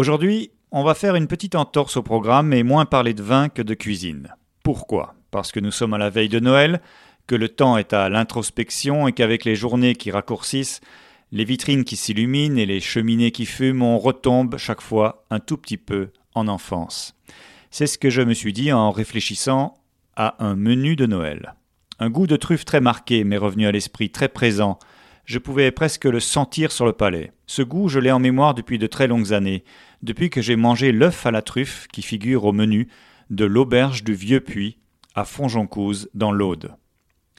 Aujourd'hui, on va faire une petite entorse au programme et moins parler de vin que de cuisine. Pourquoi? Parce que nous sommes à la veille de Noël, que le temps est à l'introspection et qu'avec les journées qui raccourcissent, les vitrines qui s'illuminent et les cheminées qui fument, on retombe chaque fois un tout petit peu en enfance. C'est ce que je me suis dit en réfléchissant à un menu de Noël. Un goût de truffe très marqué m'est revenu à l'esprit, très présent. Je pouvais presque le sentir sur le palais. Ce goût, je l'ai en mémoire depuis de très longues années, depuis que j'ai mangé l'œuf à la truffe qui figure au menu de l'auberge du Vieux Puy à Fonjoncouze dans l'Aude.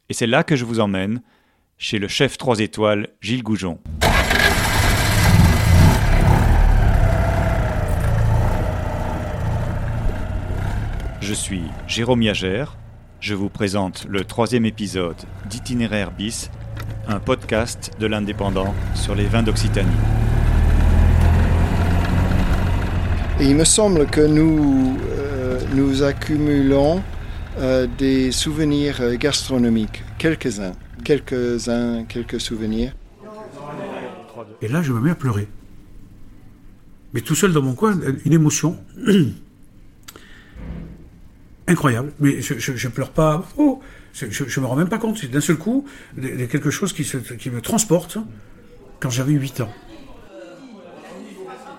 Et c'est là que je vous emmène, chez le chef trois étoiles Gilles Goujon. Je suis Jérôme Yagère. Je vous présente le troisième épisode d'Itinéraire bis, un podcast de l'Indépendant sur les vins d'Occitanie. il me semble que nous, euh, nous accumulons euh, des souvenirs euh, gastronomiques, quelques-uns, quelques-uns, quelques souvenirs. Et là, je me mets à pleurer. Mais tout seul dans mon coin, une émotion incroyable. Mais je, je, pleure pas. Oh, je, me rends même pas compte. D'un seul coup, quelque chose qui, me transporte quand j'avais 8 ans.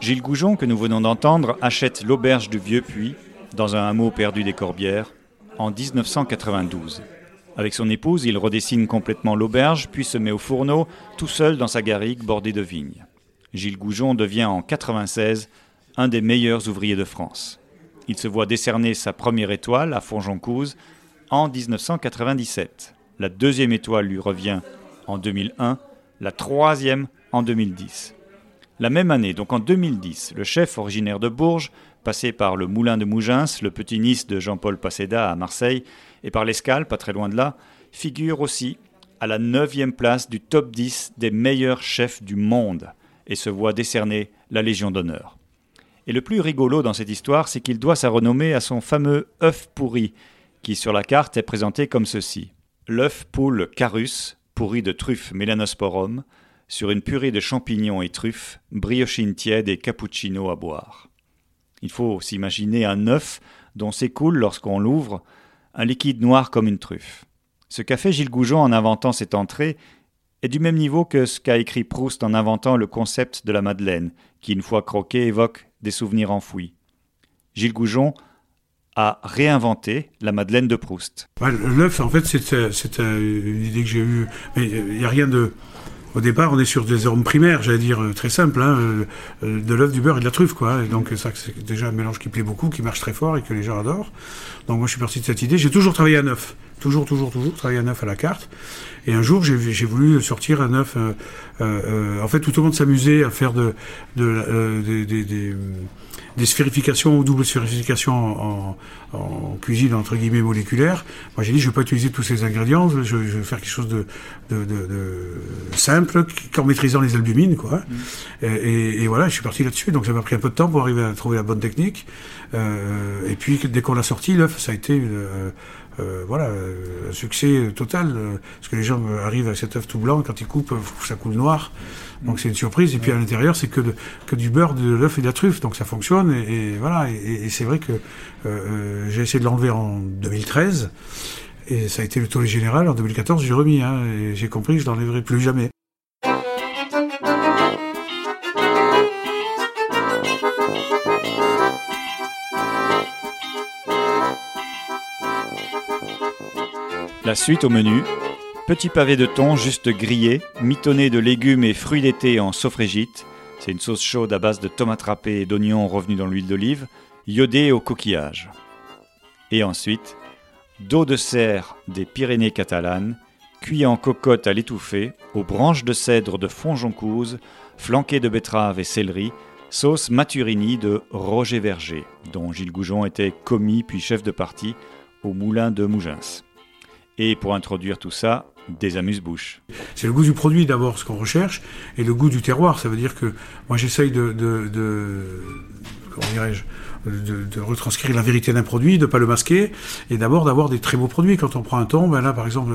Gilles Goujon, que nous venons d'entendre, achète l'auberge du Vieux Puy, dans un hameau perdu des Corbières, en 1992. Avec son épouse, il redessine complètement l'auberge, puis se met au fourneau, tout seul dans sa garrigue bordée de vignes. Gilles Goujon devient en 96 un des meilleurs ouvriers de France. Il se voit décerner sa première étoile à Fonjoncouze en 1997. La deuxième étoile lui revient en 2001, la troisième en 2010. La même année, donc en 2010, le chef originaire de Bourges, passé par le moulin de Mougens, le petit Nice de Jean-Paul Passeda à Marseille, et par l'Escale, pas très loin de là, figure aussi à la neuvième place du top 10 des meilleurs chefs du monde et se voit décerner la Légion d'honneur. Et le plus rigolo dans cette histoire, c'est qu'il doit sa renommée à son fameux œuf pourri, qui sur la carte est présenté comme ceci. L'œuf poule carus, pourri de truffes mélanosporum, sur une purée de champignons et truffes, briochine tiède et cappuccino à boire. Il faut s'imaginer un œuf dont s'écoule, lorsqu'on l'ouvre, un liquide noir comme une truffe. Ce qu'a fait Gilles Goujon en inventant cette entrée est du même niveau que ce qu'a écrit Proust en inventant le concept de la Madeleine, qui, une fois croqué, évoque des souvenirs enfouis. Gilles Goujon a réinventé la Madeleine de Proust. L'œuf, en fait, c'est une idée que j'ai eue. Mais il n'y a rien de. Au départ, on est sur des arômes primaires, j'allais dire très simple, hein, euh, de l'œuf, du beurre et de la truffe, quoi. donc ça, c'est déjà un mélange qui plaît beaucoup, qui marche très fort et que les gens adorent. Donc moi, je suis parti de cette idée. J'ai toujours travaillé à neuf, toujours, toujours, toujours travaillé à neuf à la carte. Et un jour, j'ai voulu sortir un neuf. Euh, euh, en fait, tout le monde s'amusait à faire de, de, des des sphérifications ou double sphérification en, en, cuisine entre guillemets moléculaire. Moi j'ai dit je vais pas utiliser tous ces ingrédients, je, je vais faire quelque chose de, de, de, de simple, en maîtrisant les albumines quoi. Mm. Et, et, voilà, je suis parti là-dessus. Donc ça m'a pris un peu de temps pour arriver à trouver la bonne technique. Euh, et puis dès qu'on l'a sorti, l'œuf, ça a été euh, euh, voilà, un succès total. parce que les gens arrivent à cet œuf tout blanc, quand ils coupent, ça coule noir. Donc c'est une surprise. Et puis à l'intérieur, c'est que, que du beurre, de l'œuf et de la truffe. Donc ça fonctionne. Et, voilà. Et, c'est vrai que euh, euh, j'ai essayé de l'enlever en 2013. Et ça a été le tollé général. En 2014, j'ai remis. Hein, et j'ai compris que je l'enlèverai plus jamais. La suite au menu, Petit pavé de thon juste grillé, mitonné de légumes et fruits d'été en sofrégite. C'est une sauce chaude à base de tomates râpées et d'oignons revenus dans l'huile d'olive, iodée au coquillage. Et ensuite, dos de serre des Pyrénées catalanes, cuit en cocotte à l'étouffée, aux branches de cèdre de Fonjoncouze, flanqué de betteraves et céleri, sauce maturini de Roger Verger, dont Gilles Goujon était commis puis chef de parti au moulin de Mougens. Et pour introduire tout ça, des amuse-bouches. C'est le goût du produit d'abord, ce qu'on recherche, et le goût du terroir. Ça veut dire que moi j'essaye de, de, de, dirais-je, de, retranscrire la vérité d'un produit, de pas le masquer, et d'abord d'avoir des très beaux produits. Quand on prend un thon, ben là par exemple,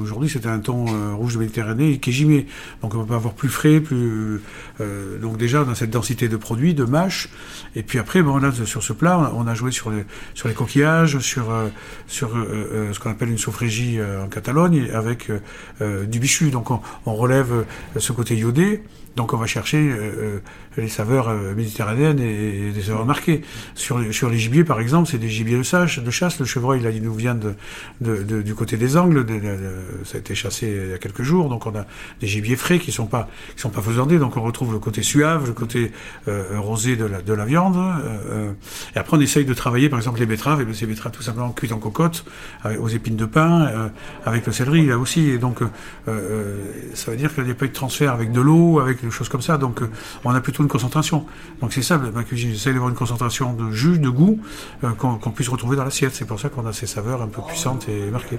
aujourd'hui c'était un thon euh, rouge de Méditerranée qui est gimé, donc on peut avoir plus frais, plus euh, donc déjà dans cette densité de produits, de mâches, et puis après bon là sur ce plat, on a joué sur les coquillages, sur euh, ce qu'on appelle une saufrégie en Catalogne avec du bichu, donc on, on relève ce côté iodé. Donc on va chercher euh, euh, les saveurs euh, méditerranéennes et, des saveurs marquées. Sur, sur les gibiers, par exemple, c'est des gibiers de, chasse. de chasse. Le chevreuil, là, il nous vient de, de, du côté des Angles. ça a été chassé il y a quelques jours. Donc on a des gibiers frais qui sont pas qui sont pas faisandés. Donc on retrouve le côté suave, le côté rosé de la, de la viande. et après on essaye de travailler, par exemple, les betteraves. Et ces betteraves tout simplement cuites en cocotte, aux épines de pain, avec le céleri là aussi. Et donc ça veut dire qu'il n'y a pas eu de transfert avec de l'eau, avec choses comme ça. Donc, euh, on a plutôt une concentration. Donc, c'est ça, ma cuisine. J'essaie d'avoir une concentration de jus, de goût, euh, qu'on puisse retrouver dans l'assiette. C'est pour ça qu'on a ces saveurs un peu puissantes et marquées.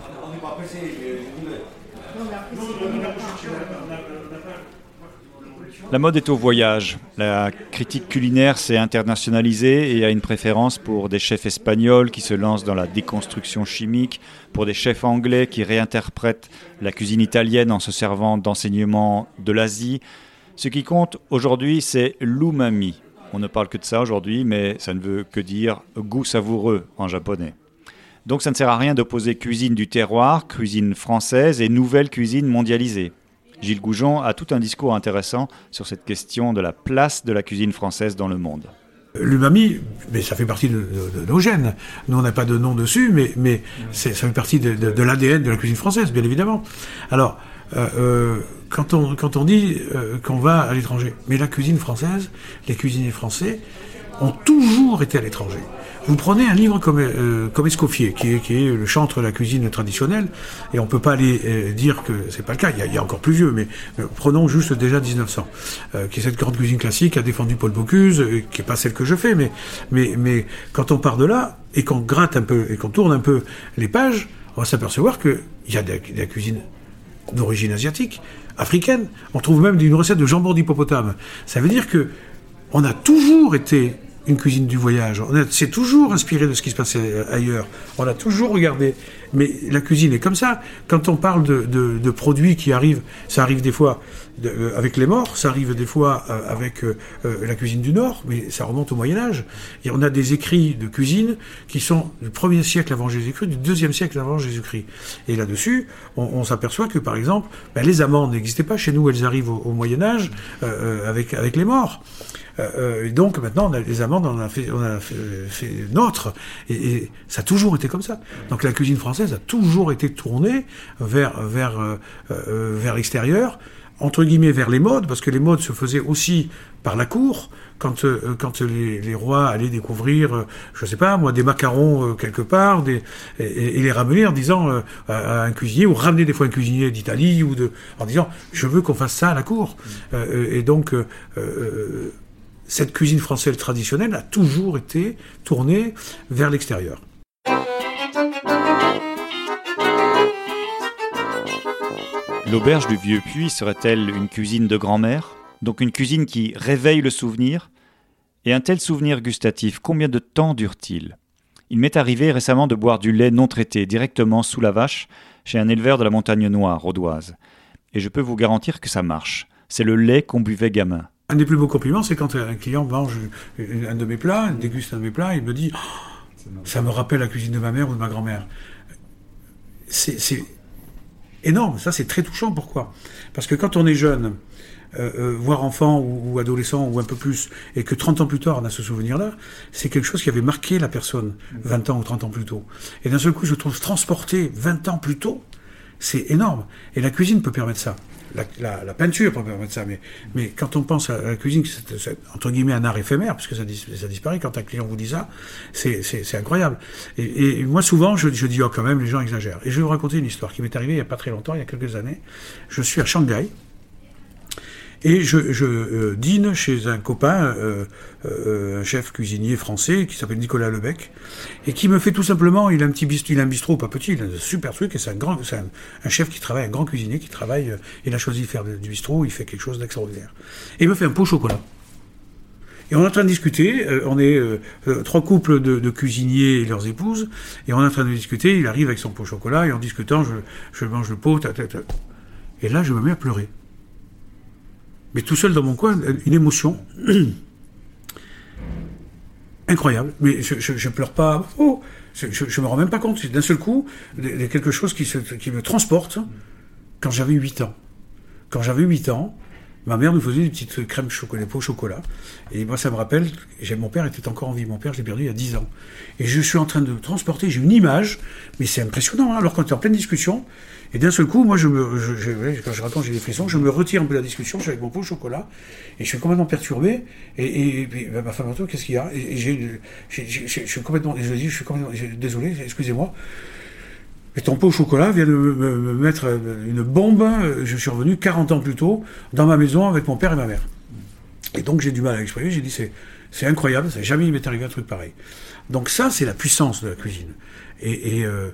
La mode est au voyage. La critique culinaire s'est internationalisée et a une préférence pour des chefs espagnols qui se lancent dans la déconstruction chimique, pour des chefs anglais qui réinterprètent la cuisine italienne en se servant d'enseignements de l'Asie, ce qui compte aujourd'hui, c'est l'umami. On ne parle que de ça aujourd'hui, mais ça ne veut que dire goût savoureux en japonais. Donc ça ne sert à rien d'opposer cuisine du terroir, cuisine française et nouvelle cuisine mondialisée. Gilles Goujon a tout un discours intéressant sur cette question de la place de la cuisine française dans le monde. L'umami, mais ça fait partie de, nos gènes. Nous, on n'a pas de nom dessus, mais, ça fait partie de, de l'ADN de la cuisine française, bien évidemment. Alors, euh, euh, quand, on, quand on dit euh, qu'on va à l'étranger, mais la cuisine française, les cuisiniers français ont toujours été à l'étranger. Vous prenez un livre comme, comme Escoffier, qui est, le chantre de la cuisine traditionnelle, et on peut pas aller dire que c'est pas le cas. Il y, a, encore plus vieux, mais, prenons juste déjà 1900, qui est cette grande cuisine classique a défendu Paul Bocuse, qui est pas celle que je fais, mais, mais, mais quand on part de là et qu'on gratte un peu et qu'on tourne un peu les pages, on va s'apercevoir qu'il y a de la cuisine d'origine asiatique, africaine. On trouve même une recette de jambon d'hippopotame. Ça veut dire que on a toujours été une cuisine du voyage. On s'est toujours inspiré de ce qui se passait ailleurs. On a toujours regardé. Mais la cuisine est comme ça. Quand on parle de, produits qui arrivent, ça arrive des fois euh, avec les morts, ça arrive des fois euh, avec euh, la cuisine du Nord, mais ça remonte au Moyen Âge. Et on a des écrits de cuisine qui sont du 1er siècle avant Jésus-Christ, du 2e siècle avant Jésus-Christ. Et là-dessus, on, s'aperçoit que, par exemple, ben, les amandes n'existaient pas chez nous, elles arrivent au, Moyen Âge avec, avec les morts. Et donc maintenant, on a les amandes, on a fait, on a fait, notre, et, et, ça a toujours été comme ça. Donc la cuisine française a toujours été tournée vers, vers, euh, euh, vers l'extérieur, entre guillemets vers les modes, parce que les modes se faisaient aussi par la cour, quand, euh, quand les, rois allaient découvrir, je sais pas moi, des macarons quelque part, des, et, les ramener en disant à, un cuisinier, ou ramener des fois un cuisinier d'Italie, ou de, en disant, je veux qu'on fasse ça à la cour. et donc, cette cuisine française traditionnelle a toujours été tournée vers l'extérieur. L'auberge du Vieux Puy serait-elle une cuisine de grand-mère? Donc une cuisine qui réveille le souvenir? Et un tel souvenir gustatif, combien de temps dure-t-il? Il m'est arrivé récemment de boire du lait non traité directement sous la vache chez un éleveur de la montagne noire, Audoise. Et je peux vous garantir que ça marche. C'est le lait qu'on buvait gamin. Un des plus beaux compliments, c'est quand un client mange un de mes plats, déguste un de mes plats, il me dit oh, Ça me rappelle la cuisine de ma mère ou de ma grand-mère. C'est énorme. Ça, c'est très touchant. Pourquoi? Parce que quand on est jeune, euh, euh, voire enfant ou, adolescent ou un peu plus, et que 30 ans plus tard on a ce souvenir-là, c'est quelque chose qui avait marqué la personne 20 ans ou 30 ans plus tôt. Et d'un seul coup, je trouve transporté 20 ans plus tôt, c'est énorme. Et la cuisine peut permettre ça la, peinture pour permettre ça, mais, quand on pense à la cuisine, c'est entre guillemets un art éphémère, parce que ça, ça disparaît quand un client vous dit ça, c'est incroyable. Et, moi, souvent, je, je dis, oh, quand même, les gens exagèrent. Et je vais vous raconter une histoire qui m'est arrivée il n'y a pas très longtemps, il y a quelques années. Je suis à Shanghai, et je, je euh, dîne chez un copain, euh, euh, un chef cuisinier français qui s'appelle Nicolas Lebec, et qui me fait tout simplement, il a un petit bistrot, il a un bistrot pas petit, il a un super truc, et c'est un grand, c'est un, chef qui travaille, un grand cuisinier qui travaille, il a choisi de faire du bistrot, il fait quelque chose d'extraordinaire. Et il me fait un pot au chocolat. Et on est en train de discuter, euh, on est euh, euh, trois couples de, cuisiniers et leurs épouses, et on est en train de discuter, il arrive avec son pot au chocolat, et en discutant, je, je mange le pot, et là je me mets à pleurer. Mais tout seul dans mon coin, une émotion incroyable. Mais je, je, pleure pas, oh, je, je, me rends même pas compte. D'un seul coup, il quelque chose qui, se, qui me transporte quand j'avais 8 ans. Quand j'avais 8 ans, Ma mère nous faisait des petites crèmes chocolat, au chocolat. Et moi, ça me rappelle, mon père était encore en vie. Mon père, je l'ai perdu il y a 10 ans. Et je suis en train de transporter, j'ai une image, mais c'est impressionnant. Hein, alors quand tu en pleine discussion, et d'un seul coup, moi, je me, je, quand je raconte, j'ai des frissons, je me retire un peu de la discussion, je suis avec mon pot au chocolat, et je suis complètement perturbé. Et, et, bah, ma femme, qu'est-ce qu'il y a? Et je suis complètement, je je suis complètement, désolé, excusez-moi. Et ton pot au chocolat vient de me, mettre une bombe. Je suis revenu 40 ans plus tôt dans ma maison avec mon père et ma mère. Et donc j'ai du mal à l'exprimer. J'ai dit c'est, c'est incroyable, ça jamais il m'est arrivé un truc pareil. Donc ça c'est la puissance de la cuisine. Et, et euh,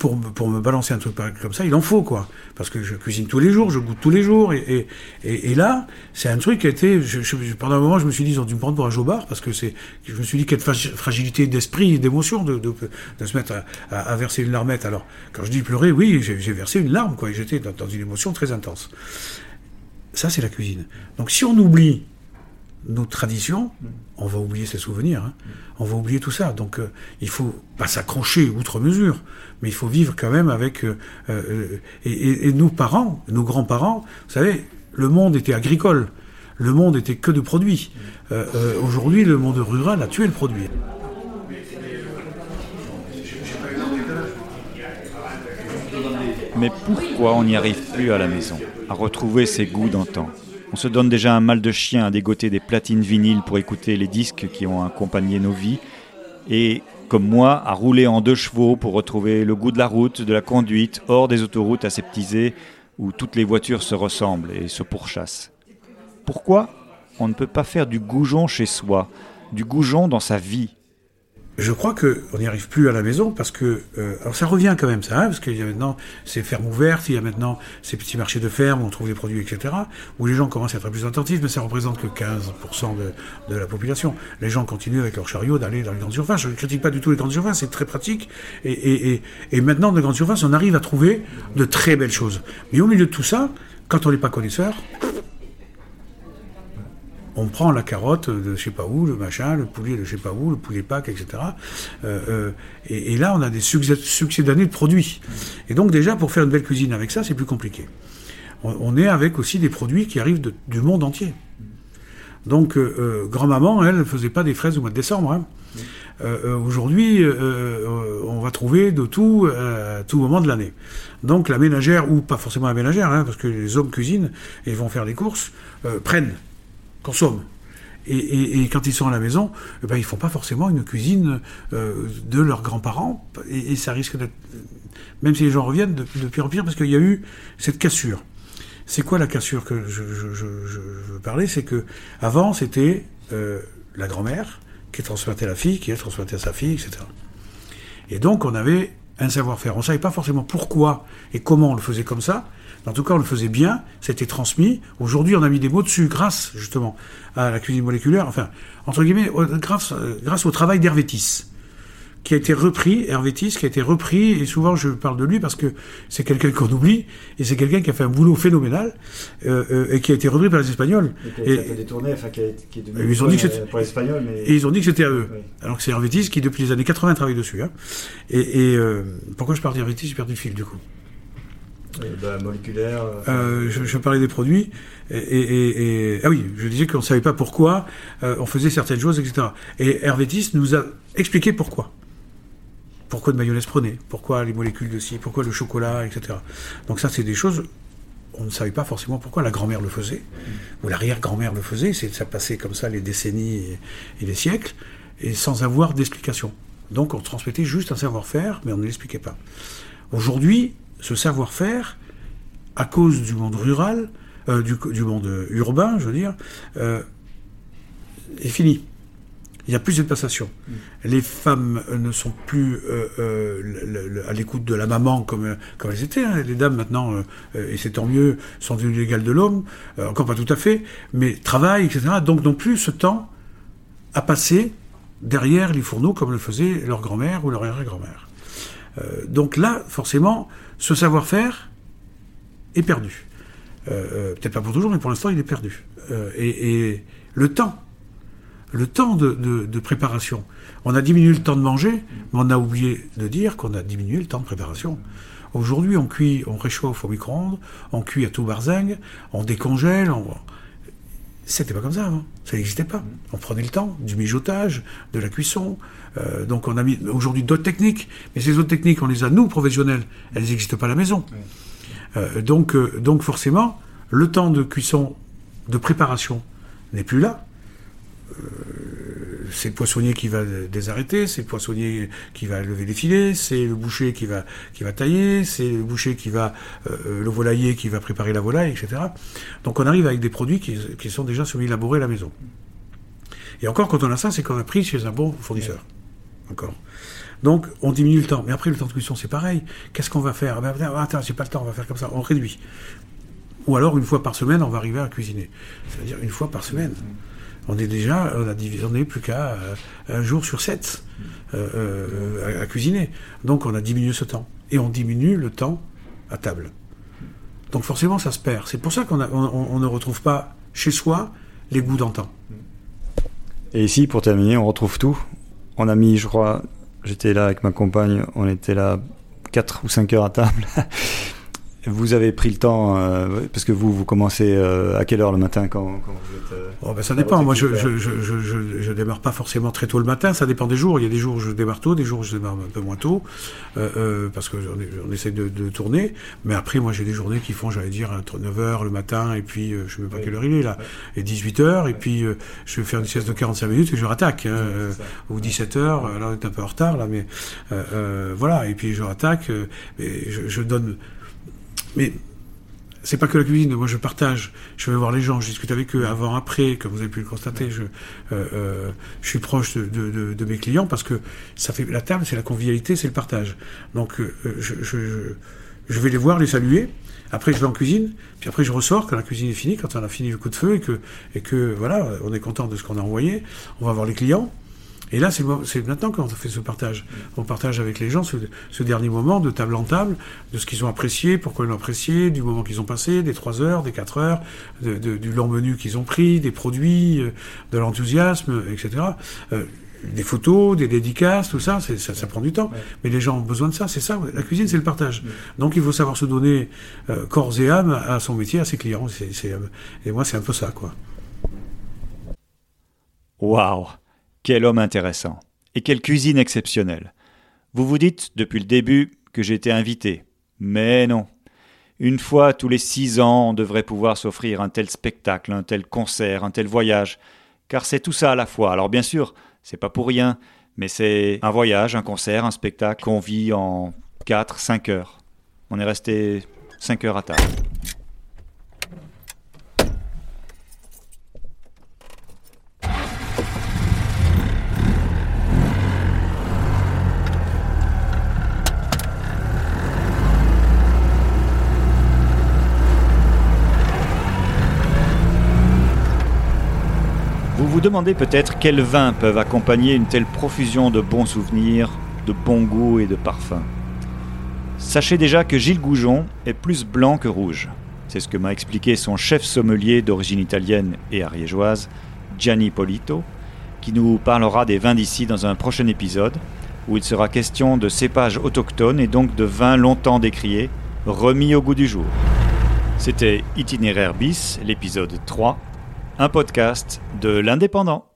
pour, pour me balancer un truc comme ça, il en faut, quoi. Parce que je cuisine tous les jours, je goûte tous les jours, et, et, là, c'est un truc qui a été, pendant un moment, je me suis dit, ils ont dû me prendre pour un jobard, parce que c'est, je me suis dit, quelle fragilité d'esprit et d'émotion de, de, se mettre à, verser une larmette. Alors, quand je dis pleurer, oui, j'ai versé une larme, quoi, et j'étais dans une émotion très intense. Ça, c'est la cuisine. Donc, si on oublie nos traditions, on va oublier ses souvenirs, hein. on va oublier tout ça. Donc euh, il faut pas s'accrocher outre mesure, mais il faut vivre quand même avec... Euh, euh, et, nos parents, nos grands-parents, vous savez, le monde était agricole, le monde était que de produits. Aujourd'hui, le monde rural a tué le produit. Mais pourquoi on n'y arrive plus à la maison, à retrouver ses goûts d'antan? On se donne déjà un mal de chien à dégoter des platines vinyles pour écouter les disques qui ont accompagné nos vies. Et, comme moi, à rouler en deux chevaux pour retrouver le goût de la route, de la conduite, hors des autoroutes aseptisées où toutes les voitures se ressemblent et se pourchassent. Pourquoi on ne peut pas faire du goujon chez soi, du goujon dans sa vie? Je crois qu'on n'y arrive plus à la maison parce que, euh, alors ça revient quand même ça, hein, parce qu'il y a maintenant ces fermes ouvertes, il y a maintenant ces petits marchés de fermes où on trouve des produits, etc., où les gens commencent à être plus attentifs, mais ça représente que 15% de, la population. Les gens continuent avec leur chariot d'aller dans les grandes surfaces. Je ne critique pas du tout les grandes surfaces, c'est très pratique. Et, et maintenant, dans les grandes surfaces, on arrive à trouver de très belles choses. Mais au milieu de tout ça, quand on n'est pas connaisseur, on prend la carotte de je sais pas où, le machin, le poulet de je sais pas où, le poulet pack, etc. Euh, euh, et, là, on a des succès, d'années de produits. Et donc déjà, pour faire une belle cuisine avec ça, c'est plus compliqué. On, est avec aussi des produits qui arrivent du monde entier. Donc, euh, grand-maman, elle ne faisait pas des fraises au mois de décembre. Hein. Aujourd'hui, on va trouver de tout à tout moment de l'année. Donc la ménagère, ou pas forcément la ménagère, hein, parce que les hommes cuisinent et vont faire les courses, prennent consomment. Et, quand ils sont à la maison, eh ben, ils font pas forcément une cuisine euh, de leurs grands-parents, et, ça risque d'être, même si les gens reviennent, de, pire en pire, parce qu'il y a eu cette cassure. C'est quoi la cassure que je, veux parler? C'est que avant, c'était euh, la grand-mère qui transmettait à la fille, qui transmettait à sa fille, etc. Et donc, on avait un savoir-faire. On savait pas forcément pourquoi et comment on le faisait comme ça, en tout cas, on le faisait bien, c'était transmis. Aujourd'hui, on a mis des mots dessus grâce, justement, à la cuisine moléculaire, enfin, entre guillemets, grâce, euh, grâce au travail d'Hervétis qui a été repris, Hervétis, qui a été repris, et souvent je parle de lui parce que c'est quelqu'un qu'on oublie, et c'est quelqu'un qui a fait un boulot phénoménal, euh, euh, et qui a été repris par les Espagnols. Et qui a été détourné, enfin qui, a, qui est devenu ils ont dit que pour les Espagnols. Mais... Et ils ont dit que c'était à eux. Alors que c'est Hervétis qui, depuis les années 80, travaille dessus. Hein. Et, et pourquoi je parle d'Hervétis J'ai perdu le fil, du coup. Bah, moléculaire. Euh, je, je, parlais des produits. Et, et, et, ah oui, je disais qu'on ne savait pas pourquoi euh, on faisait certaines choses, etc. Et Hervétis nous a expliqué pourquoi. Pourquoi de mayonnaise prenait, pourquoi les molécules de ci, pourquoi le chocolat, etc. Donc ça, c'est des choses, on ne savait pas forcément pourquoi la grand-mère le faisait, ou l'arrière-grand-mère le faisait, c'est ça passait comme ça les décennies et, les siècles, et sans avoir d'explication. Donc on transmettait juste un savoir-faire, mais on ne l'expliquait pas. Aujourd'hui, ce savoir-faire, à cause du monde rural, euh, du, monde urbain, je veux dire, euh, est fini. Il n'y a plus cette passation. Mm. Les femmes ne sont plus euh, à l'écoute de la maman comme, comme elles étaient. Hein. Les dames maintenant, et c'est tant mieux, sont devenues égales de l'homme, encore pas tout à fait, mais travaillent, etc. Donc non plus ce temps à passer derrière les fourneaux comme le faisait leur grand-mère ou leur. Euh, donc là, forcément, ce savoir-faire est perdu. Euh, euh, Peut-être pas pour toujours, mais pour l'instant, il est perdu. Euh, et, et le temps, le temps de, de- de préparation. On a diminué le temps de manger, mais on a oublié de dire qu'on a diminué le temps de préparation. Aujourd'hui, on cuit, on réchauffe au micro-ondes, on cuit à tout barzingue, on décongèle, on... C'était pas comme ça avant. Ça n'existait pas. On prenait le temps du mijotage, de la cuisson. Euh, donc on a mis aujourd'hui d'autres techniques, mais ces autres techniques, on les a nous professionnels. Elles n'existent pas à la maison. Euh, donc, euh, donc forcément, le temps de cuisson, de préparation n'est plus là. Euh, c'est le poissonnier qui va les arrêter, c'est le poissonnier qui va lever les filets, c'est le boucher qui va, qui va tailler, c'est le boucher qui va, euh, le volailler qui va préparer la volaille, etc. Donc on arrive avec des produits qui, qui sont déjà semi-élaborés à la maison. Et encore, quand on a ça, c'est qu'on a pris chez un bon fournisseur. Encore. Donc, on diminue le temps. Mais après, le temps de cuisson, c'est pareil. Qu'est-ce qu'on va faire? Ah ben, Attends, j'ai pas le temps, on va faire comme ça. On réduit. Ou alors, une fois par semaine, on va arriver à cuisiner. C'est-à-dire une fois par semaine. On est déjà, on a plus qu'à euh, un jour sur sept euh, euh, à, cuisiner. Donc, on a diminué ce temps. Et on diminue le temps à table. Donc, forcément, ça se perd. C'est pour ça qu'on ne retrouve pas chez soi les goûts d'antan. Et ici, pour terminer, on retrouve tout. On a mis, je crois, j'étais là avec ma compagne, on était là 4 ou 5 heures à table. Vous avez pris le temps, euh, parce que vous, vous commencez euh, à quelle heure le matin quand, quand vous êtes... euh, Oh, ben, ça dépend. Moi, je, je, je, je, je, démarre pas forcément très tôt le matin. Ça dépend des jours. Il y a des jours où je démarre tôt, des jours où je démarre un peu moins tôt, euh, euh, parce que on essaie de, de tourner. Mais après, moi, j'ai des journées qui font, j'allais dire, entre 9h le matin, et puis, euh, je sais même pas Oui. quelle heure il est là, et 18h, et puis, euh, je vais faire une sieste de 45 minutes et je rattaque. hein, euh, ou 17h, euh, là on est un peu en retard là, mais voilà, et puis je rattaque, et je, je donne... Mais c'est pas que la cuisine, moi je partage, je vais voir les gens, je discute avec eux avant, après, comme vous avez pu le constater, je, euh, euh, je suis proche de, de, de, mes clients parce que ça fait la table, c'est la convivialité, c'est le partage. Donc euh, je, je, je, je vais les voir, les saluer, après je vais en cuisine, puis après je ressors quand la cuisine est finie, quand on a fini le coup de feu et que, et que voilà, on est content de ce qu'on a envoyé, on va voir les clients. Et là, c'est maintenant qu'on fait ce partage. On partage avec les gens ce, ce dernier moment de table en table, de ce qu'ils ont apprécié, pourquoi ils l'ont apprécié, du moment qu'ils ont passé, des 3 heures, des 4 heures, de- de- du long menu qu'ils ont pris, des produits, euh, de l'enthousiasme, etc. Euh, des photos, des dédicaces, tout ça, c'est- ça, ça prend du temps. Ouais. Mais les gens ont besoin de ça, c'est ça. La cuisine, c'est le partage. Donc il faut savoir se donner euh, corps et âme à son métier, à ses clients. C'est- c'est, euh, et moi, c'est un peu ça, quoi. Waouh Quel homme intéressant Et quelle cuisine exceptionnelle Vous vous dites depuis le début que été invité. Mais non. Une fois tous les six ans, on devrait pouvoir s'offrir un tel spectacle, un tel concert, un tel voyage. Car c'est tout ça à la fois. Alors bien sûr, c'est pas pour rien, mais c'est un voyage, un concert, un spectacle qu'on vit en 4, 5 heures. On est resté 5 heures à table. Vous demandez peut-être quels vins peuvent accompagner une telle profusion de bons souvenirs, de bons goûts et de parfums. Sachez déjà que Gilles Goujon est plus blanc que rouge. C'est ce que m'a expliqué son chef sommelier d'origine italienne et ariégeoise, Gianni Polito, qui nous parlera des vins d'ici dans un prochain épisode, où il sera question de cépages autochtones et donc de vins longtemps décriés, remis au goût du jour. C'était Itinéraire bis, l'épisode 3, un podcast de l'Indépendant.